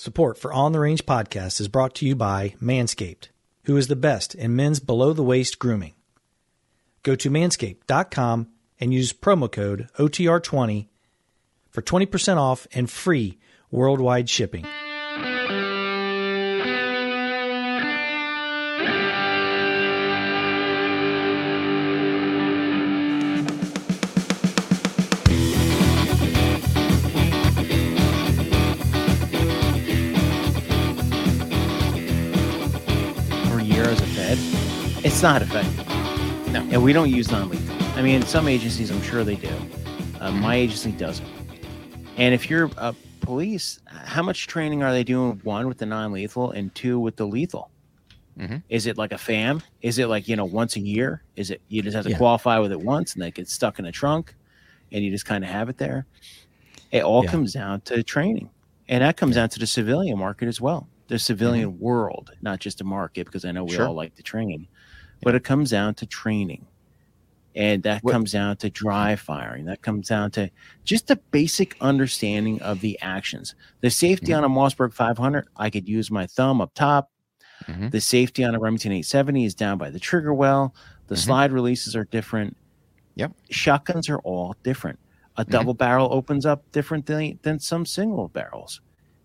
Support for On the Range podcast is brought to you by Manscaped, who is the best in men's below the waist grooming. Go to manscaped.com and use promo code OTR20 for 20% off and free worldwide shipping. It's not effective. No. And we don't use non lethal. I mean, some agencies, I'm sure they do. Uh, my agency doesn't. And if you're a police, how much training are they doing? One, with the non lethal, and two, with the lethal? Mhm. Is it like a FAM? Is it like, you know, once a year? Is it you just have to Yeah. qualify with it once and they get stuck in a trunk and you just kind of have it there? It all Yeah. comes down to training. And that comes down to the civilian market as well. The civilian world, not just a market, because I know we Sure. all like to train, but it comes down to training. And that What- comes down to dry firing. That comes down to just a basic understanding of the actions. The safety on a Mossberg 500, I could use my thumb up top. Mhm. The safety on a Remington 870 is down by the trigger well. The Mhm. slide releases are different. Yep. Shotguns are all different. A Mhm. double barrel opens up different than, than some single barrels.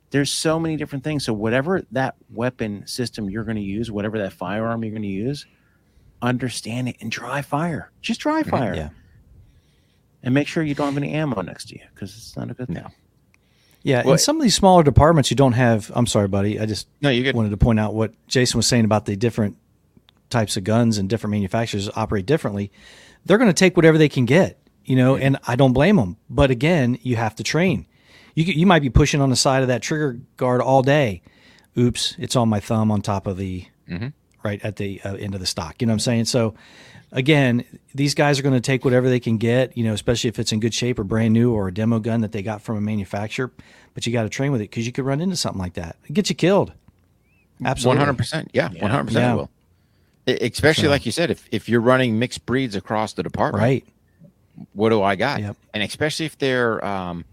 There's so many different things. So whatever that weapon system you're going to use, whatever that firearm you're going to use, understand it and dry fire. Just dry Mhm. fire. Yeah. And make sure you don't have any ammo next to you because it's not a good No. thing. Yeah, Well- in some of these smaller departments, you don't have. I'm sorry, buddy. I just No, you wanted to point out what Jason was saying about the different types of guns and different manufacturers operate differently. They're going to take whatever they can get, you know, and I don't blame them. But again, you have to train. You you might be pushing on the side of that trigger guard all day. Oops, it's on my thumb on top of the Mhm. Right at the uh, end of the stock. You know what I'm saying? So again, these guys are going to take whatever they can get, you know, especially if it's in good shape or brand new or a demo gun that they got from a manufacturer. But you got to train with it because you could run into something like that. It gets you killed. Absolutely. One hundred percent. Yeah, Yeah. one hundred percent. Yeah. Will. Especially So- like you said, if if you're running mixed breeds across the department, Right. what do I got? Yep. And especially if they're um,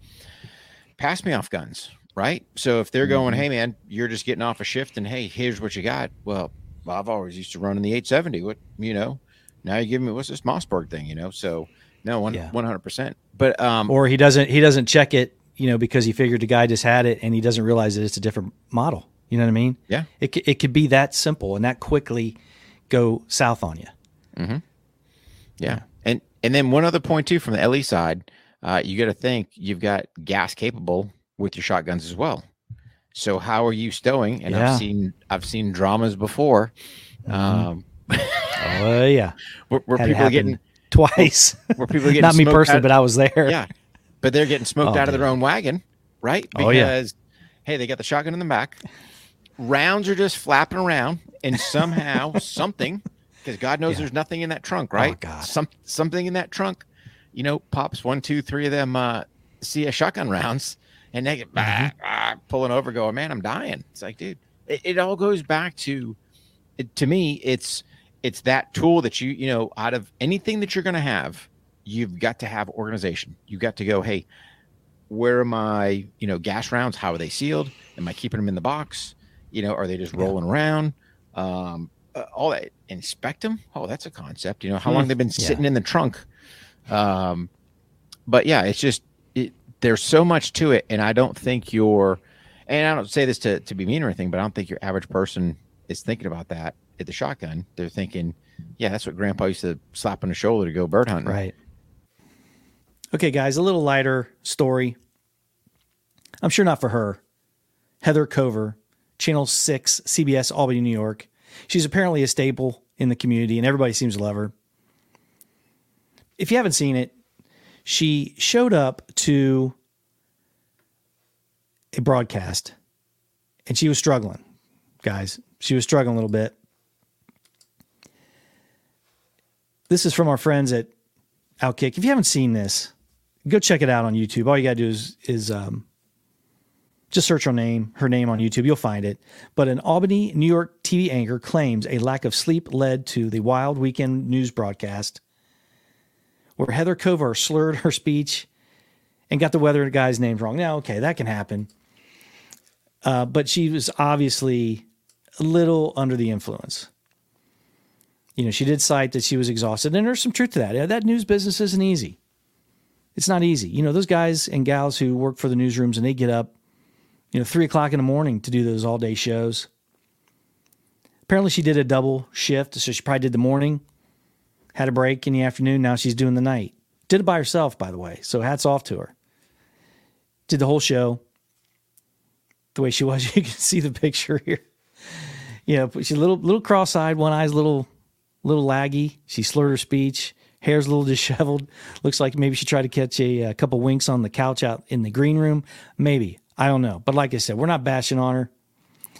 pass me off guns, right? So if they're going, Mhm. hey man, you're just getting off a shift, and hey, here's what you got. Well, I've always used to run in the 870. What you know? Now you give me what's this Mossberg thing? You know? So no, one hundred percent. But um, Or he doesn't he doesn't check it, you know, because he figured the guy just had it and he doesn't realize that it's a different model. You know what I mean? Yeah. It it could be that simple and that quickly go south on you. Yeah. And and then one other point too from the LE side, uh, you got to think you've got gas capable with your shotguns as well. So how are you stowing? And Yeah. I've seen I've seen dramas before, um, Oh yeah. where, where people getting twice. where people getting Not me personally, out- but I was there. yeah, but they're getting smoked Oh, out of their own wagon, right? Oh, yeah. Because hey, they got the shotgun in the back. Rounds are just flapping around, and somehow something, because God knows Yeah. there's nothing in that trunk, right? God. Some something in that trunk, you know, pops one, two, three of them uh, a shotgun rounds, and they get bah, Mm-hmm. bah, pulling over, going, "Man, I'm dying." It's like, dude, it, it all goes back to, it, to me, it's it's that tool that you you know out of anything that you're going to have, you've got to have organization. You've got to go, hey, where are my you know gas rounds? How are they sealed? Am I keeping them in the box? You know, are they just Yeah. rolling around? Um, uh, all that inspect them. Oh, that's a concept. You know, how Hmm. long they've been Yeah. sitting in the trunk. Um, but yeah, it's just there's so much to it, and I don't think you're. And I don't say this to to be mean or anything, but I don't think your average person is thinking about that at the shotgun. They're thinking, yeah, that's what Grandpa used to slap on the shoulder to go bird hunting. Right. Okay, guys, a little lighter story. I'm sure not for her. Heather Kovar, Channel 6, CBS, Albany, New York. She's apparently a staple in the community, and everybody seems to love her. If you haven't seen it, she showed up to a broadcast and she was struggling, guys. She was struggling a little bit. This is from our friends at Outkick. If you haven't seen this, go check it out on YouTube. All you gotta do is is um, just search her name, her name on YouTube. You'll find it. But an Albany, New York TV anchor claims a lack of sleep led to the wild weekend news broadcast, where Heather Kovar slurred her speech and got the weather guy's names wrong. Now, okay, that can happen. Uh, but she was obviously a little under the influence. You know, she did cite that she was exhausted, and there's some truth to that. Yeah, that news business isn't easy. It's not easy. You know, those guys and gals who work for the newsrooms and they get up, you know, three o'clock in the morning to do those all day shows. Apparently, she did a double shift, so she probably did the morning, had a break in the afternoon. Now she's doing the night. Did it by herself, by the way. So hats off to her. Did the whole show the way she was. You can see the picture here. You know, she's a little little cross-eyed, one eye's a little little laggy. She slurred her speech. Hair's a little disheveled. Looks like maybe she tried to catch a, a couple winks on the couch out in the green room. Maybe. I don't know. But like I said, we're not bashing on her.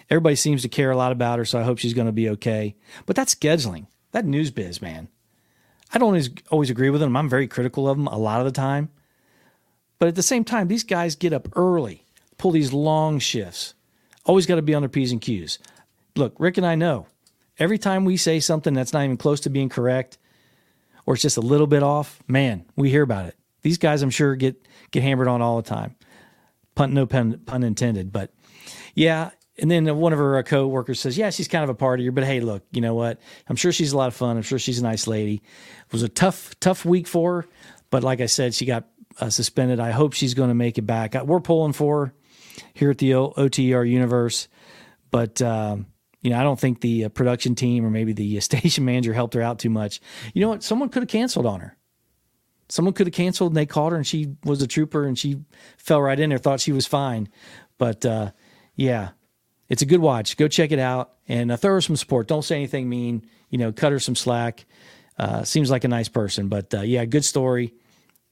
Everybody seems to care a lot about her, so I hope she's going to be okay. But that scheduling, that news biz, man. I don't always, always agree with them. I'm very critical of them a lot of the time. But at the same time, these guys get up early, pull these long shifts. Always got to be on their P's and Q's. Look, Rick and I know every time we say something that's not even close to being correct or it's just a little bit off, man, we hear about it. These guys, I'm sure, get get hammered on all the time. Pun, no pun, pun intended. But yeah, and then one of her uh, co-workers says, "Yeah, she's kind of a partier, but hey, look, you know what? I'm sure she's a lot of fun. I'm sure she's a nice lady. It was a tough, tough week for her, but like I said, she got uh, suspended. I hope she's going to make it back. We're pulling for her here at the OTR universe, but um, you know, I don't think the uh, production team or maybe the uh, station manager helped her out too much. You know what? Someone could have canceled on her. Someone could have canceled and they called her and she was a trooper and she fell right in there, thought she was fine. But uh, yeah, it's a good watch. Go check it out and uh, throw her some support. Don't say anything mean. You know, cut her some slack. Uh, seems like a nice person, but uh, yeah, good story.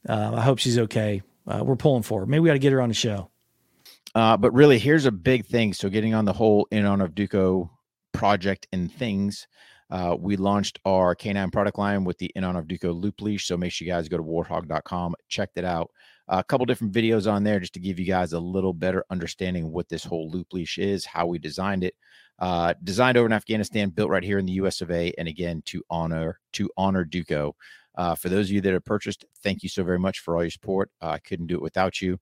Uh, I hope she's okay. We're pulling for her. Maybe we got to get her on the show. Uh, but really, here's a big thing. So, getting on the whole in honor of Duco project and things, uh, we launched our canine product line with the in honor of Duco loop leash. So, make sure you guys go to warthog.com, check that out. a couple different videos on there just to give you guys a little better understanding what this whole loop leash is, how we designed it. Uh, designed over in Afghanistan, built right here in the U.S. of A. And again, to honor to honor Duco. Uh, for those of you that have purchased, thank you so very much for all your support. Uh, I couldn't do it without you.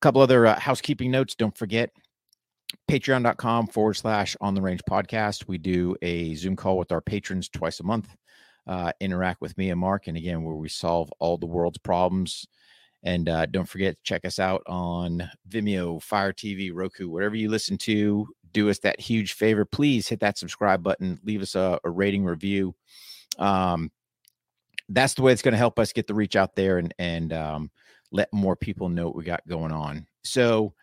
Couple other uh, housekeeping notes. Don't forget patreon.com forward slash on the range podcast. We do a Zoom call with our patrons twice a month, uh, interact with me and Mark. And again, where we solve all the world's problems. And uh, don't forget to check us out on Vimeo, Fire TV, Roku, whatever you listen to. Do us that huge favor. Please hit that subscribe button. Leave us a, a rating review. Um, that's the way it's going to help us get the reach out there and and um, let more people know what we got going on. So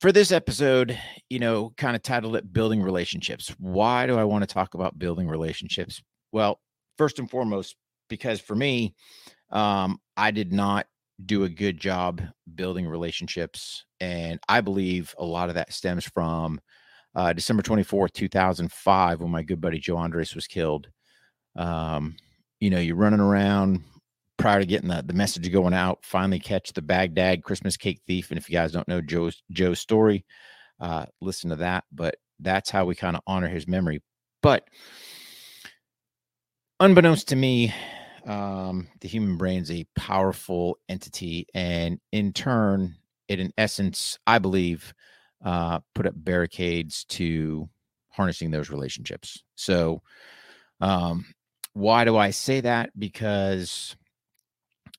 for this episode, you know, kind of titled it "Building Relationships." Why do I want to talk about building relationships? Well, first and foremost, because for me, um, I did not do a good job building relationships, and I believe a lot of that stems from uh, December twenty fourth, two thousand five, when my good buddy Joe Andres was killed. Um, you know, you're running around prior to getting the, the message going out, finally catch the Baghdad Christmas cake thief. And if you guys don't know Joe's Joe's story, uh, listen to that. But that's how we kind of honor his memory. But unbeknownst to me, um, the human brain is a powerful entity, and in turn, it in essence, I believe, uh, put up barricades to harnessing those relationships. So, um, why do I say that? Because,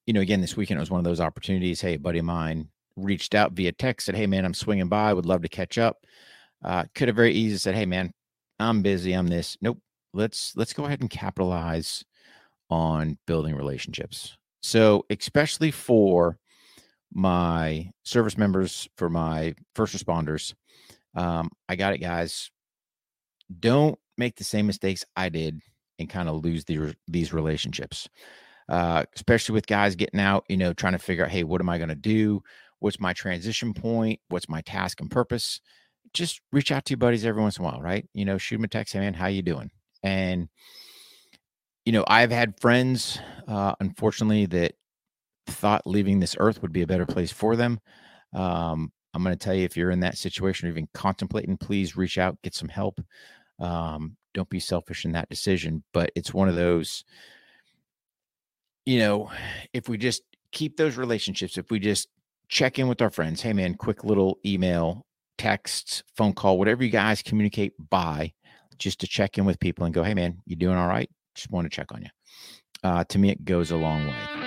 you know, again, this weekend it was one of those opportunities. Hey, buddy of mine reached out via text, said, Hey, man, I'm swinging by, would love to catch up. Uh, could have very easily said, Hey, man, I'm busy. I'm this. Nope. Let's let's go ahead and capitalize on building relationships. So, especially for my service members, for my first responders, um, I got it, guys. Don't make the same mistakes I did and kind of lose the, these relationships, uh, especially with guys getting out, you know, trying to figure out, hey, what am I going to do? What's my transition point? What's my task and purpose? Just reach out to your buddies every once in a while, right? You know, shoot them a text, hey man, how you doing? And you know, I've had friends, uh, unfortunately, that thought leaving this earth would be a better place for them. Um, I'm going to tell you if you're in that situation or even contemplating, please reach out, get some help. Um, don't be selfish in that decision. But it's one of those, you know, if we just keep those relationships, if we just check in with our friends, hey man, quick little email, text, phone call, whatever you guys communicate by, just to check in with people and go, hey man, you doing all right? Just want to check on you. Uh, to me, it goes a long way.